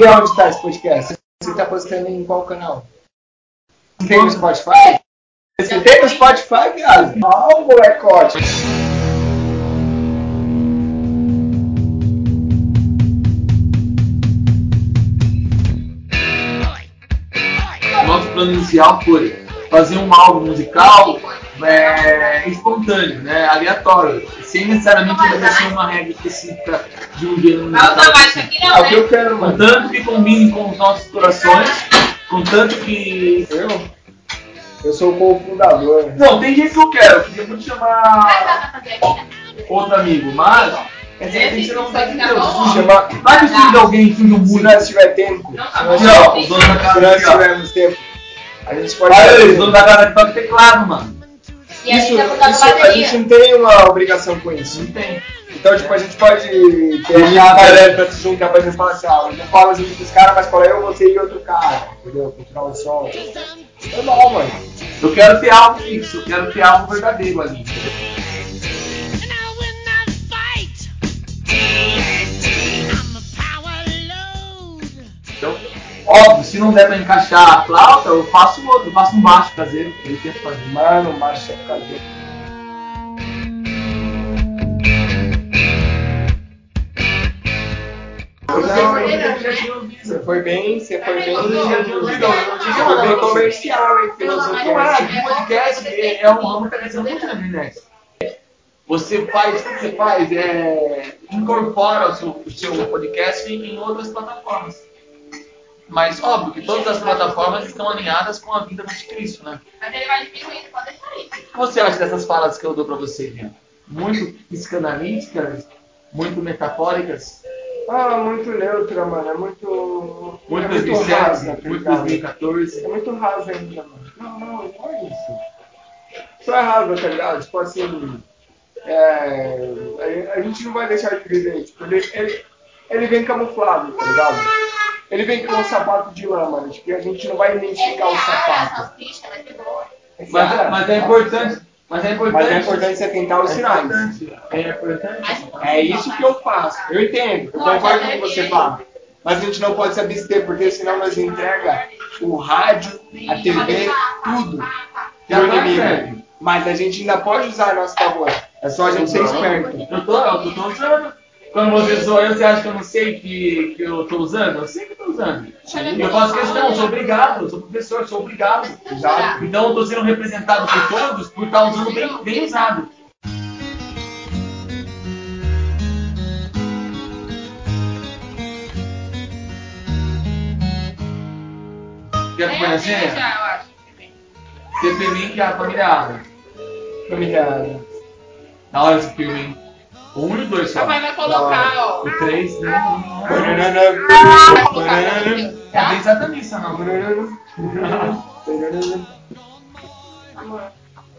E onde está esse podcast? Você está postando em qual canal? Tem no Spotify? Você tem no Spotify, viado? Ah, molecote! Nosso plano inicial foi fazer um álbum musical é, espontâneo, né, aleatório, sem necessariamente obedecer uma regra específica de um mais isso aqui É não, o que eu né? quero, mano. Contanto que combine com os nossos corações, contanto que. Eu? Eu sou o cofundador. Não, tem gente que eu quero, eu queria muito chamar outro amigo, mas. Quer dizer, a gente não tá de Deus. Se chama... Vai que alguém, Se muito. nós tiver tempo, Não, tá nós, bom. Aqui, ó, o dono da casa tivermos tempo, a gente pode Olha fazer. aí, o dono da casa que toca teclado, mano. E a Isso, gente tá isso a bateria. gente não tem uma obrigação com isso. Não tem. Então, tipo, a gente pode ter uma tarefa pra se juntar pra gente falar assim, ó, eu não falo junto com os caras, mas qual é eu, você e outro cara, entendeu? Pra tirar um som. Normal, mano. Eu quero ter algo fixo, eu quero ter algo verdadeiro ali. Óbvio, se não der pra encaixar a flauta, eu faço outro, eu faço um baixo caseiro, que eu tento fazer. Mano, macho é tinha ouvido. Você foi bem, você foi bem. Eu Você foi bem comercial, hein, filosofia. Não é, o podcast é, é um ramo que está crescendo muito na internet. Você faz, o que você faz? É, incorpora o seu, o seu podcast em outras plataformas. Mas óbvio que todas as plataformas estão alinhadas com a vida do Cristo, né? Mas ele vai diminuindo, pode deixar aí. O que você acha dessas falas que eu dou pra você, Rian? Muito psicanalíticas, muito metafóricas, Ah, muito neutra, mano. É muito. muito é muito 2007, rasa, tá muito ligado? 2014. É muito rasa ainda, mano. Não, não, não é isso. Só é rasa, tá ligado? Tipo assim. É, a, a gente não vai deixar de viver. Tipo, ele, ele, ele vem camuflado, tá ligado? Ele vem com um sapato de lã, mano. Tipo, e a gente não vai identificar o sapato. Mas, mas é importante. Mas é importante. Mas é importante você tentar os É sinais. importante. É importante. É isso que eu faço. Eu entendo. Eu concordo com o que você fala. Mas a gente não pode se abster, porque senão nós entrega o rádio, a TV, tudo pro inimigo. Mas a gente ainda pode usar a nosso favor. É só a gente ser esperto. Eu tô, eu tô usando. Quando você zoa eu, você acha que eu não sei que, que eu tô usando? Eu sei que tô usando. Eu faço questão, sou obrigado, eu sou professor, sou obrigado. Exato. Então eu tô sendo representado por todos por estar usando bem, bem usado. Quer que põe a já, eu acho. TP que é a família Adams. Familiar. Na hora desse filme, hein? O 1 e o 2 só. Vai colocar, ó. O 3, não. não, não. Vai colocar no vídeo, É tá? bem satanista, não.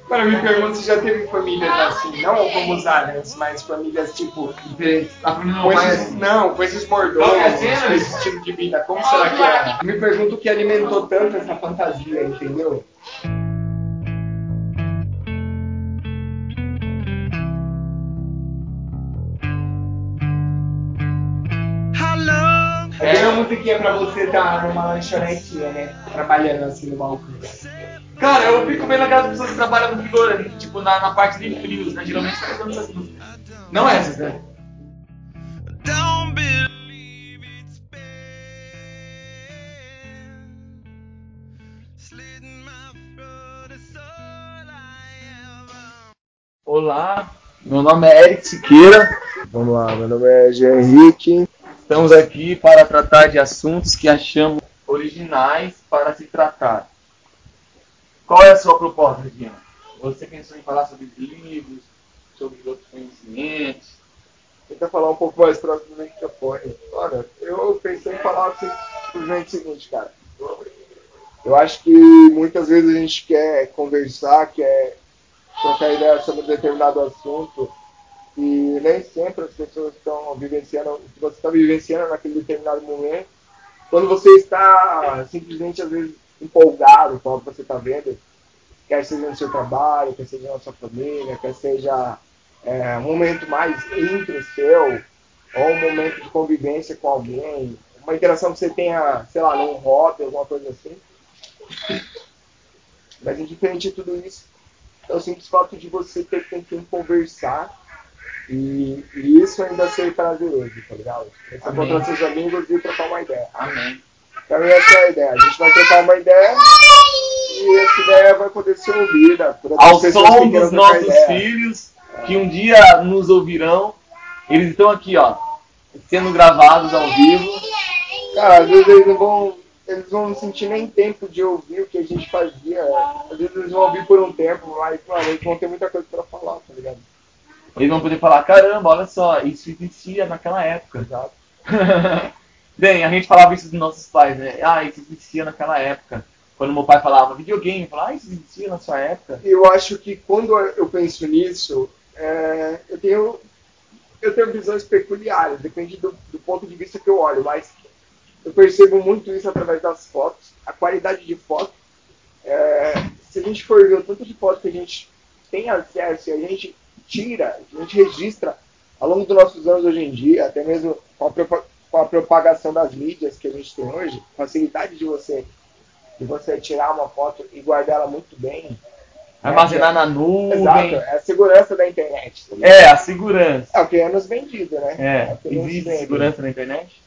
Mano, me pergunta se já teve famílias assim, não como os aliens, mas famílias tipo. Não Com esses, assim. não, com esses que é com esse estilo de vida, como será que é? Me pergunto o que alimentou tanto essa fantasia, entendeu? É bem uma musiquinha pra você estar numa lanchonetinha, né? Trabalhando assim no balcão. Cara, eu fico vendo aquelas pessoas que trabalham no ali, tipo, na, na parte de frios, né? Geralmente tá cantando essas músicas. Não essas, né? Olá, meu nome é Eric Siqueira. Vamos lá, meu nome é Jean Henrique. Estamos aqui para tratar de assuntos que achamos originais para se tratar. Qual é a sua proposta, Regina? Você pensou em falar sobre livros, sobre outros conhecimentos? Tenta falar um pouco mais próximo do microfone. Olha, eu pensei em falar simplesmente o seguinte, cara. Eu acho que muitas vezes a gente quer conversar, quer trocar ideia sobre determinado assunto e nem sempre as pessoas estão vivenciando o que você está vivenciando naquele determinado momento. Quando você está simplesmente, às vezes, empolgado com o que você está vendo, quer seja no seu trabalho, quer seja na sua família, quer seja é, um momento mais entre o seu, ou um momento de convivência com alguém, uma interação que você tenha, sei lá, num hobby, alguma coisa assim. Mas indiferente de tudo isso, é o simples fato de você ter com quem conversar e, e isso ainda ser prazeroso, tá ligado? Você encontrar seus amigos e trocar uma ideia. Amém. Mim essa é a ideia. A gente vai trocar uma ideia e essa ideia vai poder ser ouvida Ao som dos nossos ideia. filhos, que um dia nos ouvirão. Eles estão aqui, ó, sendo gravados ao vivo. Cara, às vezes eles não vão. Eles vão não sentir nem tempo de ouvir o que a gente fazia. Às vezes eles vão ouvir por um tempo, mas, mano, eles vão ter muita coisa pra falar, tá ligado? Eles vão poder falar, caramba, olha só, isso existia naquela época. Exato. Bem, a gente falava isso dos nossos pais, né? Ah, isso existia naquela época. Quando meu pai falava videogame, eu falava, ah, isso existia na sua época. Eu acho que quando eu penso nisso, é, eu tenho eu tenho visões peculiares, depende do, do ponto de vista que eu olho, mas eu percebo muito isso através das fotos, a qualidade de foto. é, se a gente for ver o tanto de foto que a gente tem acesso e a gente tira, a gente registra ao longo dos nossos anos hoje em dia, até mesmo com a, com a propagação das mídias que a gente tem hoje, facilidade de você de você tirar uma foto e guardar ela muito bem. né, Armazenar na Exato, nuvem. é a segurança da internet. tá? É, a segurança. É o que é nos vendido, né? É, nos existe vende. segurança na internet?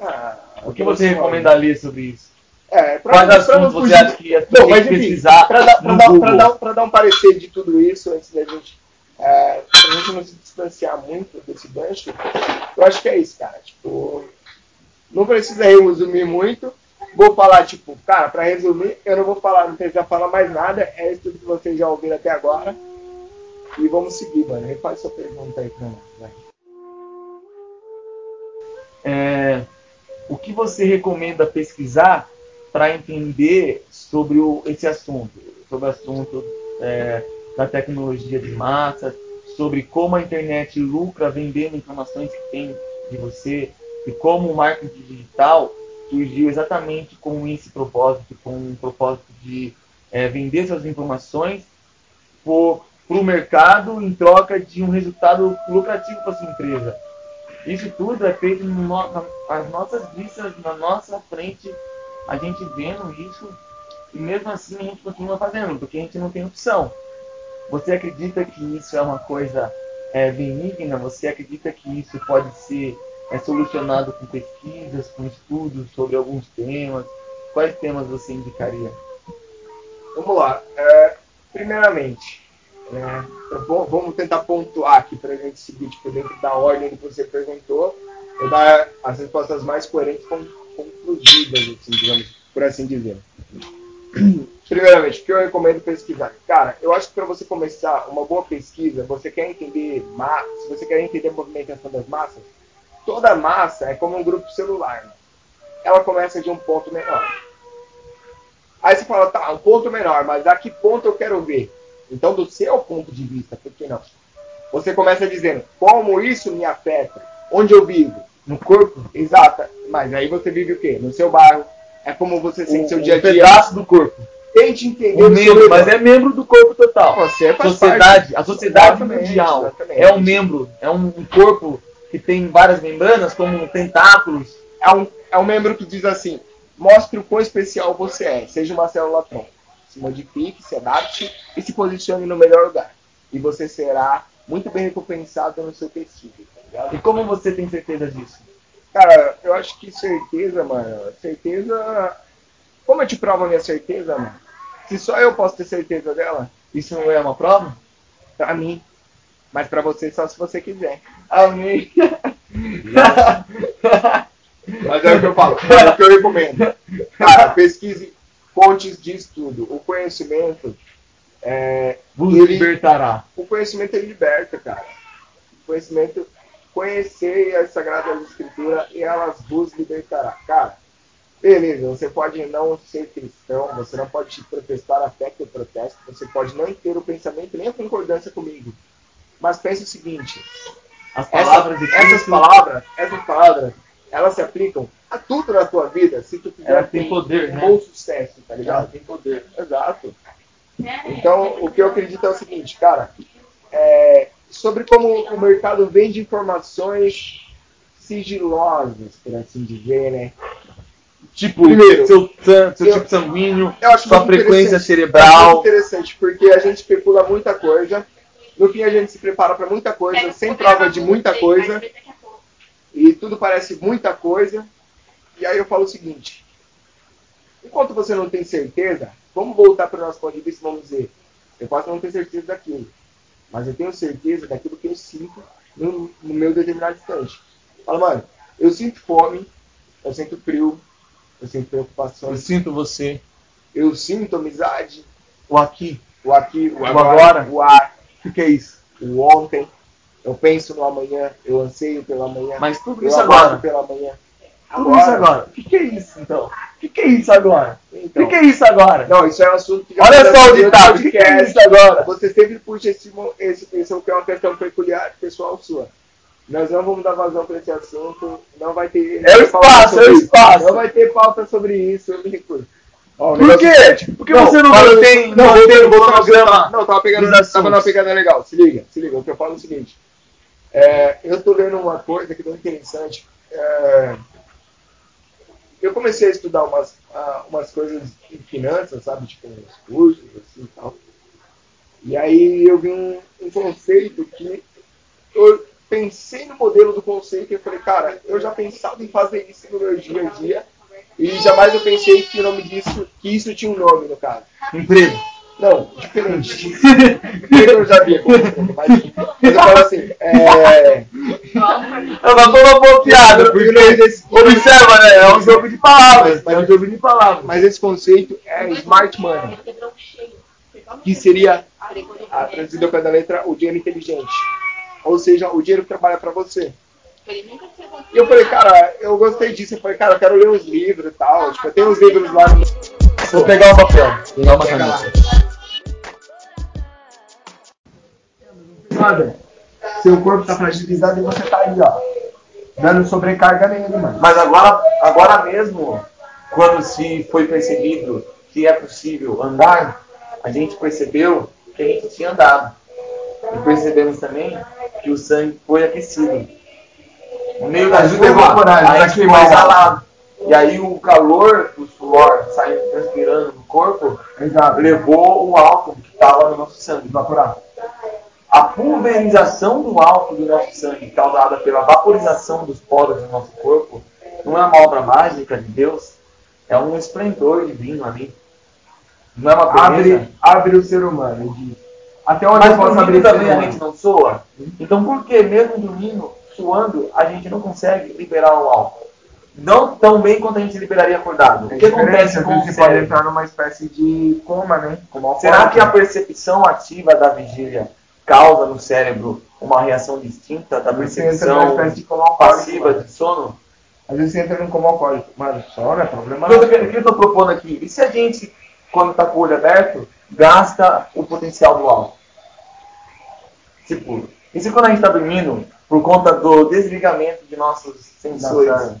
Ah, O que você recomenda ler sobre isso? É, pra, Quais assuntos você acha que as pessoas pesquisar pra dar, dar um parecer de tudo isso, antes da gente, é, pra gente não se distanciar muito desse gancho, eu acho que é isso, cara. Tipo, não precisa resumir muito. Vou falar, tipo, cara, pra resumir, eu não vou falar, não precisa falar mais nada. É isso tudo que vocês já ouviram até agora. E vamos seguir, mano. Refaz sua pergunta aí pra nós. É, o que você recomenda pesquisar para entender sobre o- esse assunto? Sobre o assunto é, da tecnologia de massa, sobre como a internet lucra vendendo informações que tem de você e como o marketing digital surgiu exatamente com esse propósito, com o propósito de é, vender suas informações para o mercado em troca de um resultado lucrativo para sua empresa. Isso tudo é feito no, nas nossas vistas, na nossa frente, a gente vendo isso e mesmo assim a gente continua fazendo, porque a gente não tem opção. Você acredita que isso é uma coisa é, benigna? Você acredita que isso pode ser é, solucionado com pesquisas, com estudos sobre alguns temas? Quais temas você indicaria? Vamos lá. É, primeiramente, vou- vamos tentar pontuar aqui para a gente seguir tipo, dentro da ordem que você perguntou. Eu dar as respostas mais coerentes conclusivas, assim, digamos, por assim dizer. Primeiramente, o que eu recomendo pesquisar? Cara, eu acho que para você começar uma boa pesquisa, você quer entender, ma- se você quer entender a movimentação das massas, toda massa é como um grupo celular. né? Ela começa de um ponto menor. Aí você fala, tá, um ponto menor, mas a que ponto eu quero ver? Então, do seu ponto de vista, por que não? Você começa dizendo, como isso me afeta? Onde eu vivo? No corpo? Exata. Mas aí você vive o quê? No seu bairro. É como você sente seu dia a um dia. pedaço do corpo. Tente entender Um o seu membro, mas é membro do corpo total. Você faz sociedade, parte. a sociedade Exatamente, mundial exatamente. é um membro, é um corpo que tem várias membranas, como tentáculos. É um, é um membro que diz assim, mostre o quão especial você é. Seja uma célula tronco. Se modifique, se adapte e se posicione no melhor lugar. E você será muito bem recompensado no seu tecido. Tá? E como você tem certeza disso? Cara, eu acho que certeza, mano. Certeza. Como eu te provo a minha certeza, mano? Se só eu posso ter certeza dela, Isso não é uma prova? pra mim. Mas pra você só se você quiser. Amém. Mas é o que eu falo, é o que eu recomendo. Cara, pesquise fontes de estudo. O conhecimento, é, Vos ele- libertará. o conhecimento ele liberta, cara. O conhecimento, conhecer as Sagradas Escrituras e elas vos libertará. Cara, beleza, você pode não ser cristão, você não pode protestar a fé que eu protesto, você pode não ter o pensamento nem a concordância comigo. Mas pense o seguinte, As essa- palavras de essas palavras, essas palavras, elas se aplicam a tudo na tua vida, se tu quiser ter poder, um né? bom sucesso, tá ela ligado? tem poder. Exato. Então, o que eu acredito é o seguinte, cara, é, sobre como o mercado vende informações sigilosas, por assim dizer, né? Tipo, Primeiro, seu, seu eu- tipo sanguíneo, Eu acho sua frequência cerebral. É muito interessante, porque a gente especula muita coisa. No fim, a gente se prepara para muita coisa, sem prova de muita coisa, e tudo parece muita coisa. E aí eu falo o seguinte: enquanto você não tem certeza, vamos voltar para o nosso ponto de vista e vamos dizer: eu posso não ter certeza daquilo, mas eu tenho certeza daquilo que eu sinto no, no meu determinado instante. Fala, mano, eu sinto fome, eu sinto frio, eu sinto preocupação, Eu sinto você. eu sinto amizade, O aqui. o aqui, o O agora, agora. o ar, O que, que é isso? o ontem. Eu penso no amanhã, eu anseio pelo amanhã. Mas tudo isso agora. pelo amanhã. Tudo isso agora. O que, que é isso, então? O que, que é isso agora? O Então, que, que é isso agora? Não, isso é um assunto que Olha só o ditado. O que, que é isso agora? Você sempre puxa esse, esse, esse é uma questão peculiar, pessoal sua. Nós não vamos dar vazão para esse assunto. Não vai ter. É o espaço, é o espaço. Não vai ter pauta sobre isso, eu me recuso. Ó, o Por negócio é quê? Por que Não, você não mantém, Não, mantém voltando, o voltando ao programa? Não, tava pegando, tava numa pegada legal. Se liga, se liga. O que eu falo é o seguinte. É, eu tô lendo uma coisa que é muito interessante. É, eu comecei a estudar umas, ah, umas coisas em finanças, sabe? Tipo, uns cursos, assim e tal. E aí eu vi um, um conceito que eu pensei no modelo do conceito e falei, cara, eu já pensava em fazer isso no meu dia a dia e jamais eu pensei que o nome disso, que isso tinha um nome no caso. Emprego. Não, diferente. Eu já vi, mas, mas eu falo assim, é, Eu não tô uma boa piada, Porque existe- observa, né? É um jogo de palavras. Mas- É um jogo de palavras. mas esse conceito é smart money, que seria, a, traduzido da letra, o dinheiro inteligente. Ou seja, o dinheiro que trabalha para você. E eu falei, cara, eu gostei disso. Eu falei, cara, eu quero ler uns livros e tal. Tipo, eu tenho uns livros lá no. Vou pegar um papel. Pegar uma caneta. Seu corpo tá fragilizado e você tá aí, ó. Dando sobrecarga nele, mano. Mas agora, agora mesmo, quando se foi percebido que é possível andar, a gente percebeu que a gente tinha andado. E percebemos também que o sangue foi aquecido. No meio da Ajuda chuva, evaporar, a gente queimar foi o exalado. E aí o calor do suor saindo, transpirando no corpo, Exato. levou o álcool que estava no nosso sangue. Evaporar. A pulverização do álcool do nosso sangue, causada pela vaporização dos poros do nosso corpo, não é uma obra mágica de Deus, é um esplendor divino ali. Não é uma beleza. Abre, abre o ser humano, diz. Até onde Mas posso abrir também a gente não soa. Então por que mesmo dormindo, suando, a gente não consegue liberar o álcool? Não tão bem quanto a gente liberaria acordado. O que acontece com o Você pode entrar numa espécie de coma, né? Será que a percepção ativa da vigília causa no cérebro uma reação distinta da percepção de passiva mano. de sono? Às vezes você entra num coma alcoólico. Mano, sono é problema. O que eu tô- o que eu estou propondo aqui? E se a gente, quando está com o olho aberto, gasta o potencial do álcool? Tipo, e se quando a gente está dormindo, por conta do desligamento de nossos sensores, Nossa.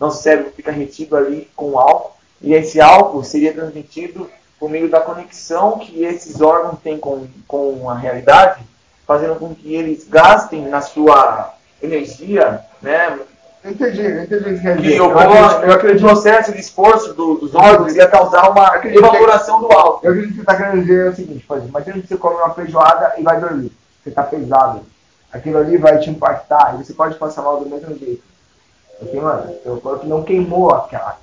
nosso cérebro fica retido ali com o álcool, e esse álcool seria transmitido por meio da conexão que esses órgãos têm com, com a realidade, fazendo com que eles gastem na sua energia, né, Eu entendi, entendi que que. Eu acredito- o processo de esforço do- dos órgãos ia causar uma acredito que- evaporação do álcool. Eu acredito que você tá querendo dizer o seguinte, por exemplo, imagina que você come uma feijoada e vai dormir. Você tá pesado. Aquilo ali vai te impactar e você pode passar mal do mesmo jeito. Porque, mano, seu corpo não queimou aquela,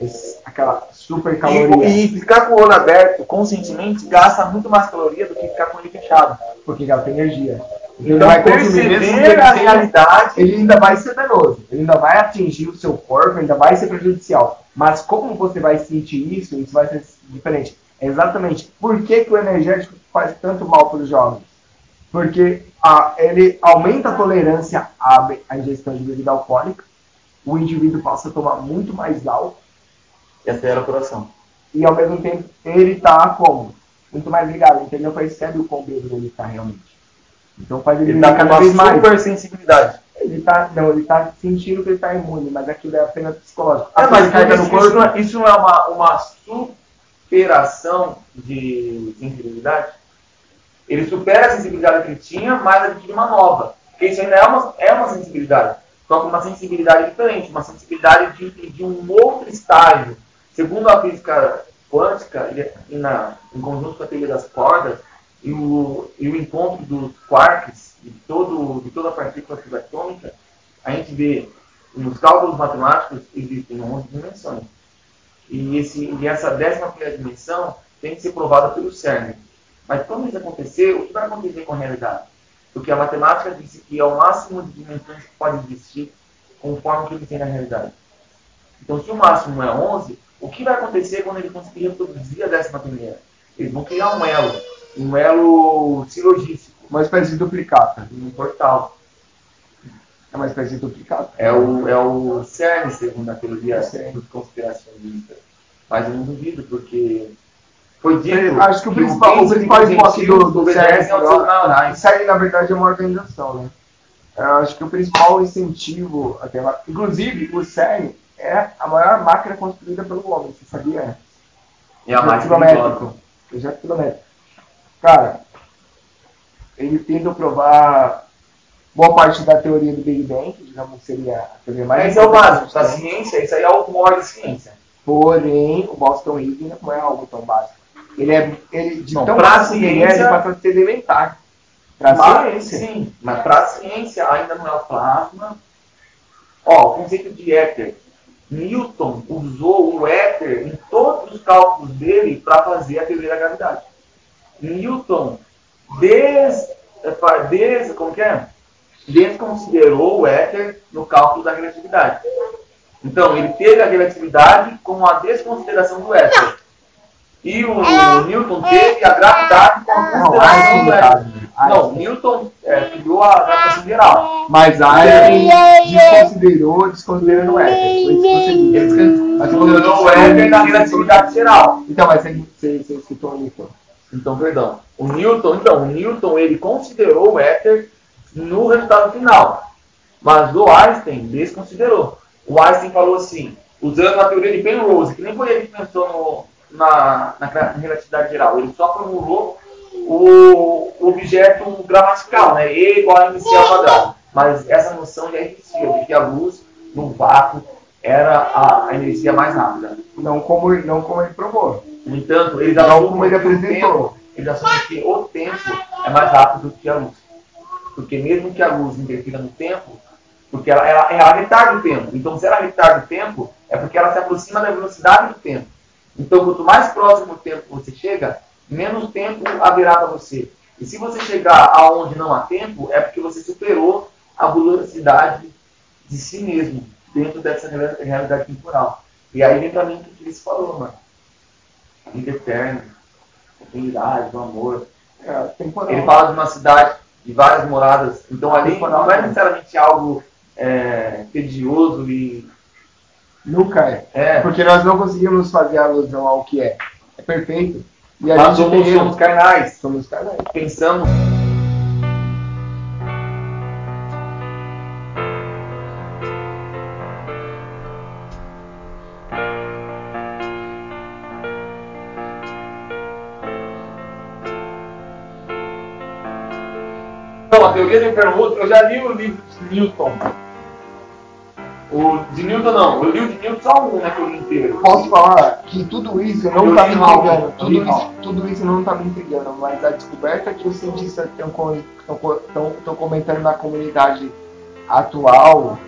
esse- aquela super caloria. E, e ficar com o olho aberto conscientemente gasta muito mais caloria do que ficar com ele fechado. Porque tem energia. Então, Então, vai perceber a realidade ele ainda vai ser danoso, ele ainda vai atingir o seu corpo, ainda vai ser prejudicial. Mas como você vai sentir isso, isso vai ser diferente. É exatamente por que, que o energético faz tanto mal para os jovens. Porque ah, ele aumenta a tolerância à, à ingestão de bebida alcoólica, o indivíduo passa a tomar muito mais álcool e acelera o coração. e ao mesmo tempo ele está como? Muito mais ligado, então ele não percebe o quão bêbado ele está realmente. Então faz ele, Ele está com uma mais. super sensibilidade. Ele tá, não, ele tá sentindo que ele tá imune, mas aquilo é apenas psicológico. É, mas carga isso, no corpo, isso não é, isso não é uma, uma superação de sensibilidade? Ele supera a sensibilidade que ele tinha, mas adquire uma nova. Porque isso ainda é uma, é uma sensibilidade. só com uma sensibilidade diferente, uma sensibilidade de, de um outro estágio. Segundo a física quântica, ele- e na, em conjunto com a teoria das cordas, e o, e o encontro dos quarks, de, todo, de toda a partícula subatômica, a gente vê nos cálculos matemáticos existem 11 dimensões. E, esse, e essa décima primeira dimensão tem que ser provada pelo CERN. Mas quando isso acontecer, o que vai acontecer com a realidade? Porque a matemática disse que é o máximo de dimensões que pode existir conforme o que ele tem na realidade. Então, se o máximo é 11, o que vai acontecer quando ele conseguir reproduzir a décima primeira? Eles vão criar um elo, um elo silogístico, Uma espécie de duplicata. um portal. É uma espécie de duplicata. É o, é o CERN, segundo a teoria conspiracionistas. Mas eu não duvido, porque foi dito acho que o principal- o príncipe principal enfoque do- do CERN, maiorais. série, na verdade, é uma organização, né? Eu acho que o principal incentivo, aquela... inclusive, o CERN é a maior máquina construída pelo homem, você sabia? É a mais quilométrico. Projeto quilométrico. Cara, ele tenta provar boa parte da teoria do Big Bang, que digamos seria a teoria mais Mas é o básico da né? ciência, isso aí é o maior da ciência. Porém, o Boston Reading não é algo tão básico. Ele é ele, de Não, tão pra básico que ele é, ele ciência- passa a ser elementar. Pra Mas, ciência. sim, mas para a ciência ainda não é o plasma. Ó, o conceito de éter. Newton usou o éter em todos os cálculos dele para fazer a teoria da gravidade. Newton des, des, como que é? desconsiderou o éter no cálculo da relatividade. Então, ele teve a relatividade com a desconsideração do éter. E o Newton teve a gravidade com a Não, consideração do no éter. Caso. Não. Newton é, criou a gravitação geral. Mas Einstein desconsiderou, desconsiderando o éter. Foi isso que você disse. Ele Mas desconsiderou o éter na relatividade geral. Então, mas você, você, você citou o Newton. Então, perdão. O Newton, então, o Newton ele considerou o éter no resultado final. Mas o Einstein desconsiderou. O Einstein falou assim, usando a teoria de Penrose, que nem foi ele que pensou no- na, na relatividade geral. Ele só formulou o, objeto gramatical, né? E igual a mc ao quadrado. Mas essa noção já existia, de que a luz no vácuo era a, a energia mais rápida. Não como, não como ele provou. No entanto, eles Não como ele apresentou. assumem que o tempo é mais rápido do que a luz. Porque mesmo que a luz interfira no tempo, porque ela, ela, ela retarda o tempo. Então, se ela retarda o tempo, é porque ela se aproxima da velocidade do tempo. Então, quanto mais próximo do tempo você chega, menos tempo haverá para você. E se você chegar aonde não há tempo, é porque você superou a velocidade de si mesmo, dentro dessa real- realidade temporal. E aí vem pra mim o que ele falou, mano vida eterna, oportunidade, do amor. É. Ele fala de uma cidade de várias moradas, então ali Temporal, não é necessariamente algo é, tedioso e. Nunca é. É, Porque nós não conseguimos fazer alusão ao que é. É perfeito. E a nós gente somos, somos carnais, somos carnais. pensamos. Então, a teoria do inferno, eu já li o livro de Newton. O de Newton não, eu li o de Newton só um, né, que eu li inteiro. Posso falar que tudo isso não Eu está me intrigando. Tudo isso, tudo isso não está me intrigando, mas a descoberta que os cientistas estão comentando na comunidade atual,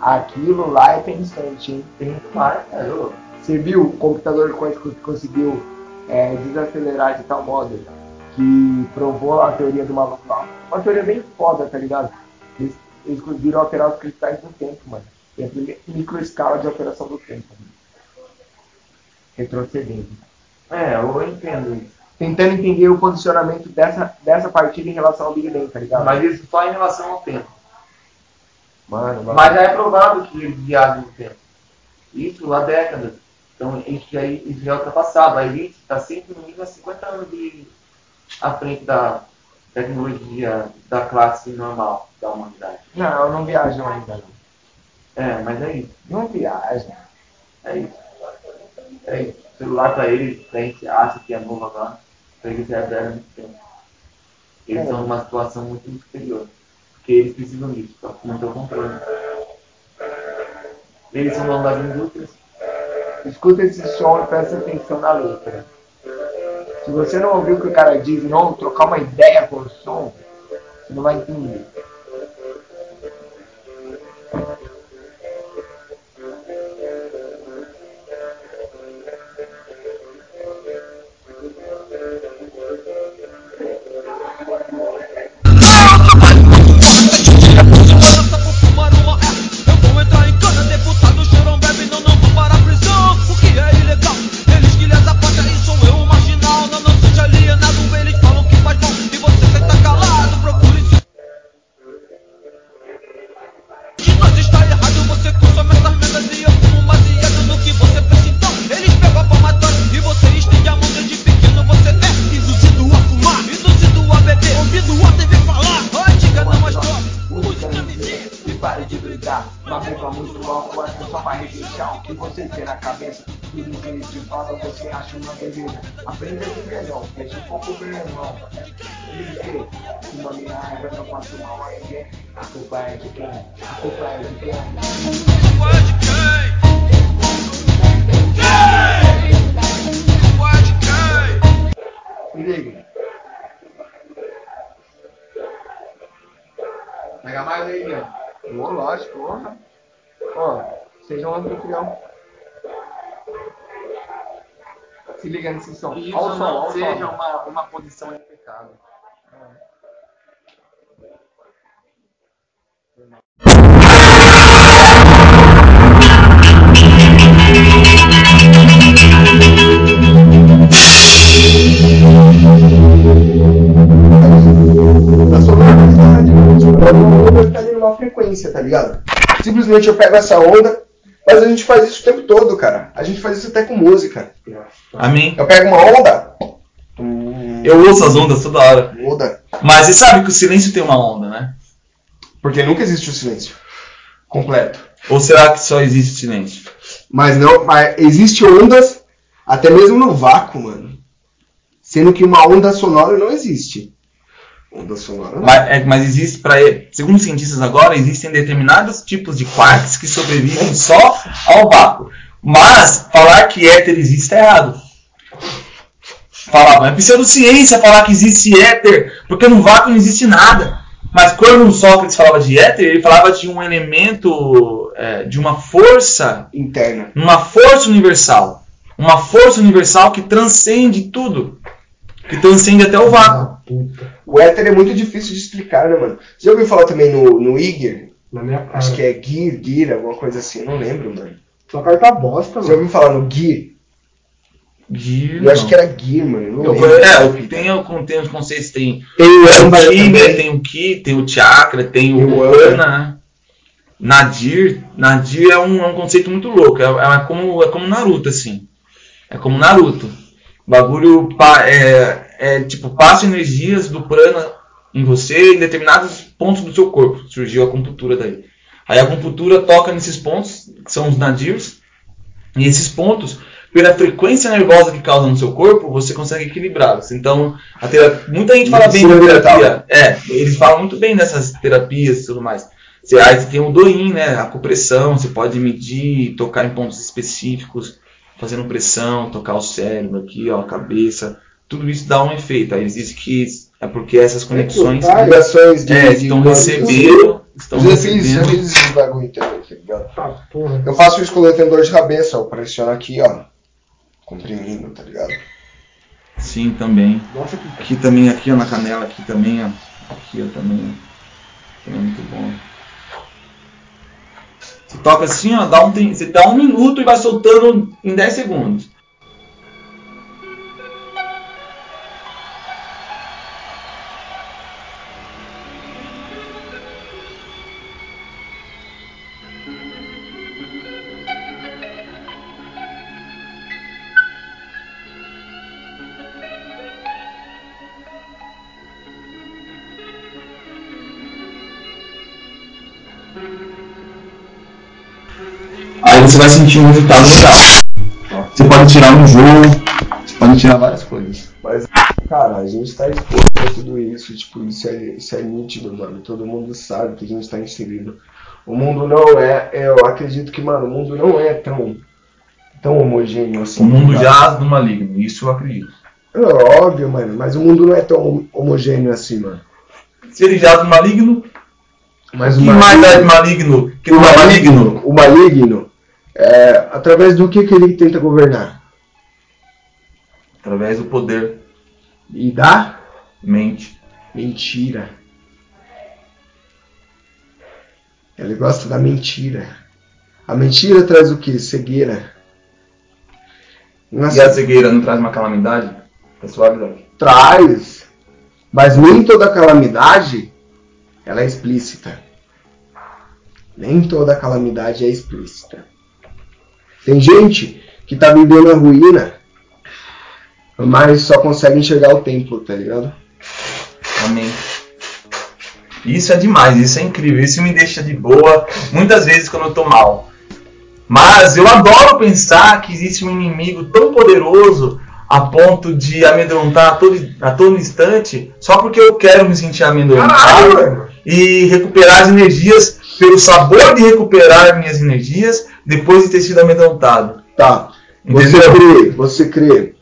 aquilo lá é pensante, hein? Tem cara. Eu- Você viu o computador quântico que conseguiu é, desacelerar de tal modo que provou a teoria do maluco lá? Uma teoria bem foda, tá ligado? Eles, eles conseguiram alterar os cristais do tempo, mano. Tem a microescala de alteração do tempo. Mano. Retrocedendo. É, eu entendo isso. Tentando entender o posicionamento dessa, dessa partida em relação ao Big Bang, tá ligado? Mas isso só em relação ao tempo. Mano, mano. Mas já é provado que ele viaja no tempo. Isso há décadas. Então isso já, isso já é ultrapassado. A elite está sempre no mínimo há 50 anos de, à frente da tecnologia da classe normal da humanidade. Não, não viajam ainda, não. É, mas é isso. Não viajam. É isso. É isso. Celular para eles, a gente acha que é novo agora. Para eles já é há muito tempo. Eles É. estão numa situação muito superior. Porque eles precisam disso, para não ter o controle. eles são donos das indústrias. Escuta esse som e presta atenção na letra. Se você não ouviu o que o cara diz, não trocar uma ideia com o som, você não vai entender. Aprenda de melhor, fecha um pouco meu irmão. Diz que uma minha raiva não passa mal a ninguém. A culpa é de quem? A culpa é de quem? Culpa é de quem? Quem? Se liga. Pega mais aí, ó. Ô, lógico. Ó, seja um anfitrião. Se liga nesse som. Que Ó o isso som, ó não o seja som. uma, uma posição de pecado. A sonoridade, a onda fica ali numa frequência, tá ligado? Simplesmente eu pego essa onda, mas a gente faz isso o tempo todo, cara. A gente faz isso até com música. Amém. Eu pego uma onda, Eu ouço as ondas toda hora. muda. Mas você sabe que o silêncio tem uma onda, né? Porque nunca existe o silêncio completo. Ou será que só existe silêncio? Mas não, mas existe ondas até mesmo no vácuo, mano. Sendo que uma onda sonora não existe. Onda sonora não. Mas, é, mas existe, para segundo os cientistas agora, existem determinados tipos de quarks que sobrevivem só ao vácuo. Mas falar que éter existe é errado. Falar, é pseudociência falar que existe éter, porque no vácuo não existe nada. Mas quando o Sócrates falava de éter, ele falava de um elemento, é, de uma força Interna. uma força universal. Uma força universal que transcende tudo. Que transcende até o vácuo. O éter é muito difícil de explicar, né, mano? Você já ouviu falar também no, no Iger? Na minha cara. Acho que é Gear, Gear, alguma coisa assim, eu não lembro, mano. Sua carta bosta, Você já mano. ouviu falar no Gear? Gear, Eu acho não. que era Gear, mano. eu Não Eu é, eu tenho, tem os conceitos, tem, Tem o tem o né, tem o Ki, tem o Chakra, tem o. Ana, né? Nadir, Nadir é um, é um conceito muito louco, é, é como, é como Naruto, assim. É como Naruto. O bagulho pa- é, é tipo, passa energias do prana em você em determinados pontos do seu corpo. Surgiu a acupuntura daí. Aí a acupuntura toca nesses pontos, que são os nadirs, e esses pontos, pela frequência nervosa que causa no seu corpo, você consegue equilibrá-los. Então, a terapia, muita gente fala bem Medicina terapia. É, eles falam muito bem dessas terapias e tudo mais. Você, aí você tem o doin, né? A compressão, você pode medir, tocar em pontos específicos, fazendo pressão, tocar o cérebro aqui, ó, a cabeça. Tudo isso dá um efeito. Aí diz que é porque essas conexões Vai, Ligações de. é, estão recebendo. Estão Eu recebendo. fiz esses bagulho também, tá ligado? Porra. Eu faço isso quando eu tenho dor de cabeça, ó. Pressiona aqui, ó. Comprimindo, tá ligado? Sim, também. Nossa, que Aqui também, aqui ó, na canela, aqui também, ó. Aqui ó, também. ó. Também é muito bom. Você toca assim, ó, dá um, você dá um minuto e vai soltando em 10 segundos. Sentir um resultado legal. Você pode tirar um jogo, você pode tirar várias coisas. Mas, cara, a gente tá exposto a tudo isso, tipo, isso é, isso é nítido, mano. Todo mundo sabe que a gente tá inserido O mundo não é, eu acredito que, mano, o mundo não é tão, tão homogêneo assim. O mundo tá? jaz do maligno, isso eu acredito. É óbvio, mano, mas o mundo não é tão homogêneo assim, mano. Se ele jaz do maligno, Mas o que mais é maligno que não é maligno? o maligno, é, através do que, que ele tenta governar? Através do poder, E da mente. mentira. Ele gosta da mentira. A mentira traz o que? Cegueira. E Nossa, a cegueira não traz uma calamidade? É suavidade. traz, mas nem toda calamidade ela é explícita. Nem toda calamidade é explícita. Tem gente que tá vivendo a ruína, mas só consegue enxergar o templo, tá ligado? Amém. Isso é demais, isso é incrível, isso me deixa de boa muitas vezes quando eu tô mal. Mas eu adoro pensar que existe um inimigo tão poderoso a ponto de amedrontar a todo, a todo instante só porque eu quero me sentir amedrontado e recuperar as energias pelo sabor de recuperar minhas energias depois de ter sido amedrontado. Tá. Você crê, você crê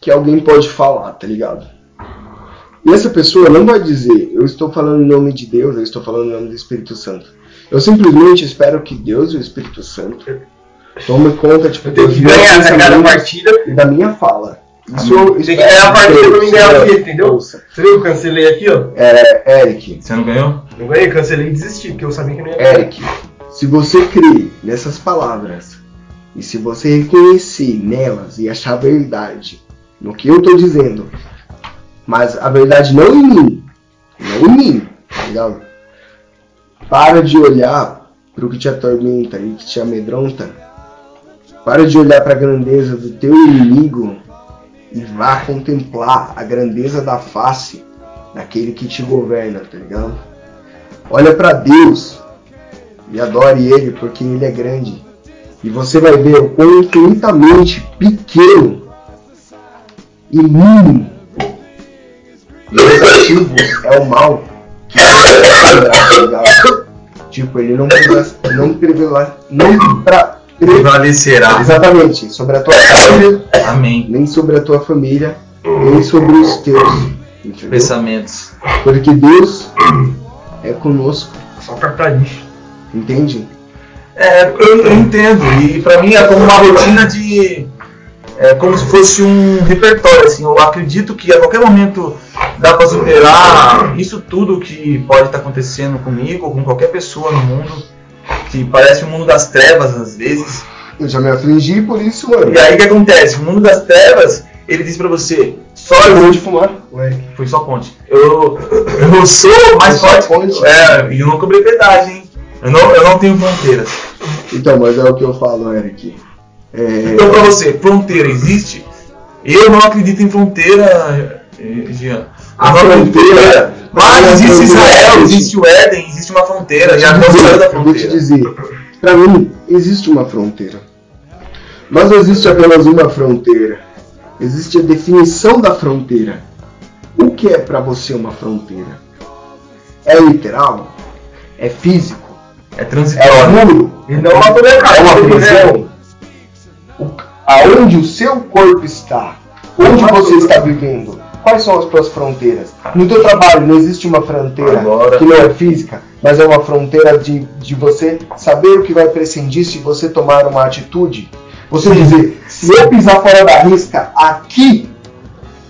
que alguém pode falar, tá ligado? E essa pessoa não vai dizer, eu estou falando em nome de Deus, eu estou falando em nome do Espírito Santo. Eu simplesmente espero que Deus e o Espírito Santo tomem conta, tipo, essa cada pensamentos partida. e da minha fala. Isso eu ganhar a partida Deus, pra mim ganhar o entendeu? Ouça. Você viu que eu cancelei aqui, ó? É, Eric, Você não ganhou? Não ganhei, cancelei e desisti, porque eu sabia que não ia ganhar. Eric, se você crer nessas palavras e se você reconhecer nelas e achar verdade no que eu tô dizendo, mas a verdade não em mim, não em mim, tá ligado? Para de olhar pro que te atormenta e que te amedronta. Para de olhar para a grandeza do teu inimigo e vá contemplar a grandeza da face daquele que te governa, tá ligado? Olha para Deus e adore Ele porque Ele é grande. E você vai ver o quão infinitamente pequeno e mínimo e negativo é o mal que você vai tá ligado? Tipo, ele não não prevela- não pra, pre- Prevalecerá. exatamente sobre a tua família, Amém. nem sobre a tua família, nem sobre os teus. Entendeu? Pensamentos. Porque Deus é conosco, Só cartar lixo. Entende? É, eu, eu entendo. E pra mim é como uma rotina de. É como se fosse um repertório. Assim, eu acredito que a qualquer momento dá pra superar isso tudo que pode estar acontecendo comigo ou com qualquer pessoa no mundo. Que parece um mundo das trevas às vezes. Eu já me afligi por isso, mano. E aí o que acontece? O mundo das trevas, ele diz pra você, só Parou de fumar. O Eric. Foi só ponte. Eu, eu sou mais forte. ponte? É, e eu não cobrei pedágio, hein? Eu não, eu não tenho fronteiras. Então, mas é o que eu falo, Eric. É, Então, pra você, fronteira existe? Eu não acredito em fronteira, eh, Jean. A não fronteira- Mas existe fronteira Israel, existe. o Éden, existe uma fronteira. Te nossa da dizer, eu vou te fronteira. dizer, pra mim existe uma fronteira. Mas não existe apenas uma fronteira. Existe a definição da fronteira. O que é pra você uma fronteira? É literal? É físico? É É transitório. muro? E não matou minha É uma né? prisão? O- aonde o seu corpo está? Onde você está vivendo? Quais são as suas fronteiras? No teu trabalho não existe uma fronteira Agora- que não é física, mas é uma fronteira de, de você saber o que vai prescindir se você tomar uma atitude. Você dizer, se eu pisar fora da risca aqui,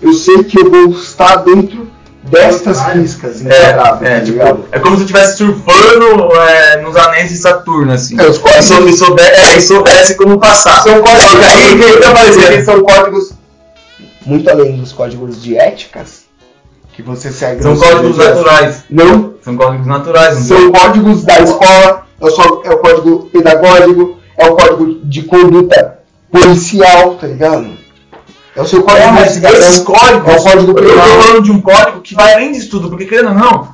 eu sei que eu vou estar dentro destas riscas enquadradas, É, é, tá tipo, é como se eu estivesse surfando é, nos anéis de Saturno, assim. É, os e, sou, e, soube- é, e soubesse como passar. São códigos, Só aí, que tá aparecendo? são códigos muito além dos códigos de éticas que você segue. São códigos naturais. Não, São códigos naturais. não são códigos da escola, é é o código pedagógico, é o código de conduta policial, tá ligado? É o seu código É, mas esses códigos, é o código eu tô penal. falando de um código que vai além disso tudo, porque querendo ou não,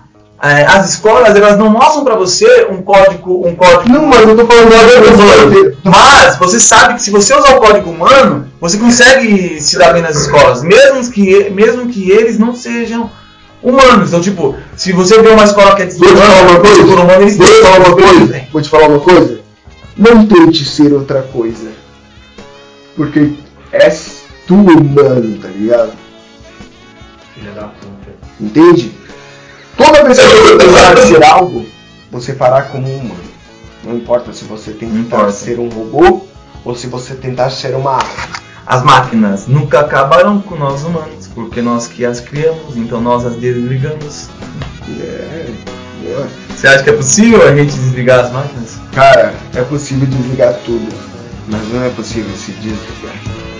é, as escolas elas não mostram pra você um código, um código. Não, mas eu tô falando humano. Mas você sabe que se você usar o código humano, você consegue se dar bem nas escolas, mesmo que, mesmo que eles não sejam humanos. Então, tipo, se você vê uma escola que é Vou coisa? por humano, eles Vou te falar uma coisa? Vou te falar uma coisa? Não tente ser outra coisa. Porque és tu humano, tá ligado? Filha da puta. Entende? Toda vez que você tentar ser algo, você fará como um humano. Não importa se você tentar ser um robô ou se você tentar ser uma árvore. As máquinas nunca acabarão com nós humanos, porque nós que as criamos, então nós as desligamos. É, boa. Você acha que é possível a gente desligar as máquinas? Cara, é possível desligar tudo, mas não é possível se desligar.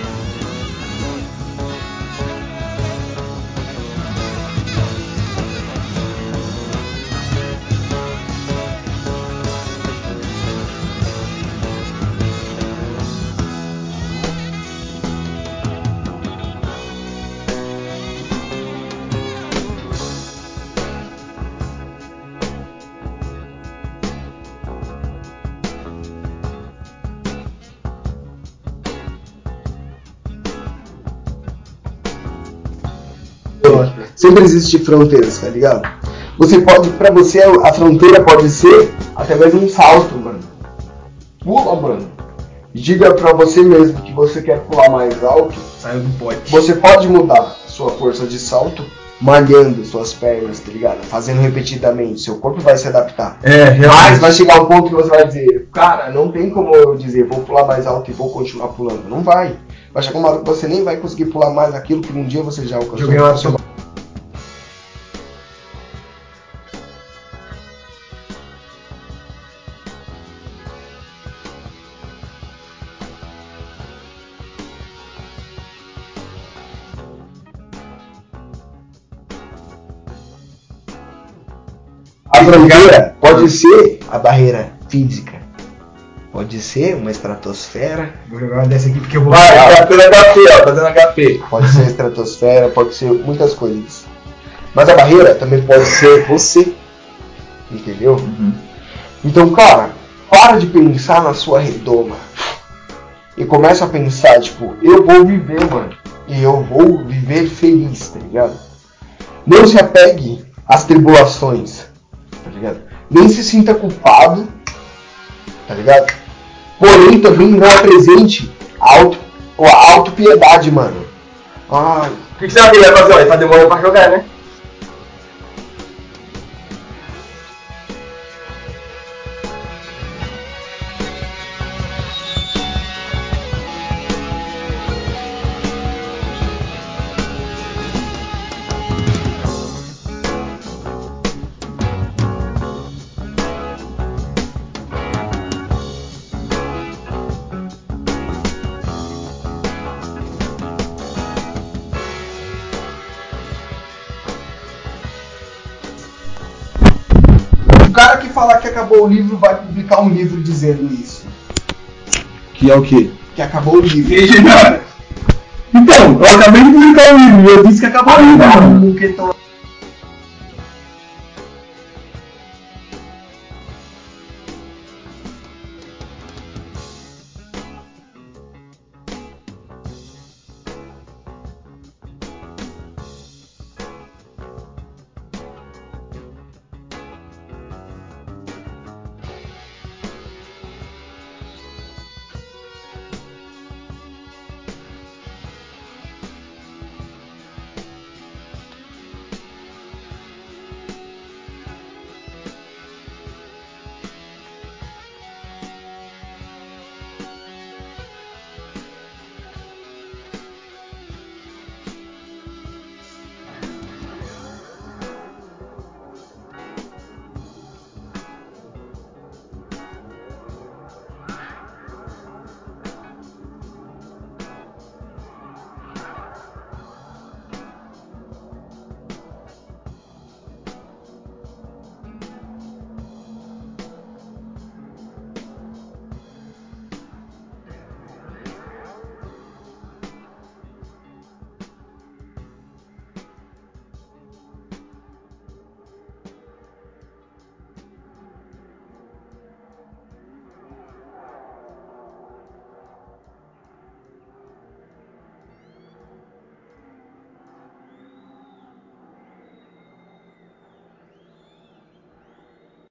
Sempre existe fronteiras, tá ligado? Você pode, pra você, a fronteira pode ser até mesmo um salto, mano. Pula, mano. Diga pra você mesmo que você quer pular mais alto. Saiu do pote. Você pode mudar sua força de salto malhando suas pernas, tá ligado? Fazendo repetidamente. Seu corpo vai se adaptar. É, Mas vai chegar um ponto que você vai dizer, cara, não tem como eu dizer, vou pular mais alto e vou continuar pulando. Não vai. Vai chegar uma hora que você nem vai conseguir pular mais aquilo que um dia você já alcançou. Joguei uma A fronteira pode ser a barreira física. Pode ser uma estratosfera. Vou jogar uma dessa aqui porque eu vou. Vai, tá fazendo HP, ó, fazendo HP. Pode ser a estratosfera, pode ser muitas coisas. Mas a barreira também pode ser você. Entendeu? Então, cara, para de pensar na sua redoma. E começa a pensar, tipo, eu vou viver, mano. E eu vou viver feliz, tá ligado? Não se apegue às tribulações, tá ligado? Nem se sinta culpado, tá ligado? Porém, também não apresente a auto, a autopiedade, mano. Ai, O que, que você vai fazer? Ele tá demorando pra jogar, né? Acabou o livro vai publicar um livro dizendo isso. Que é o quê? Que acabou o livro. Então, eu acabei de publicar o livro e eu disse que acabou o livro,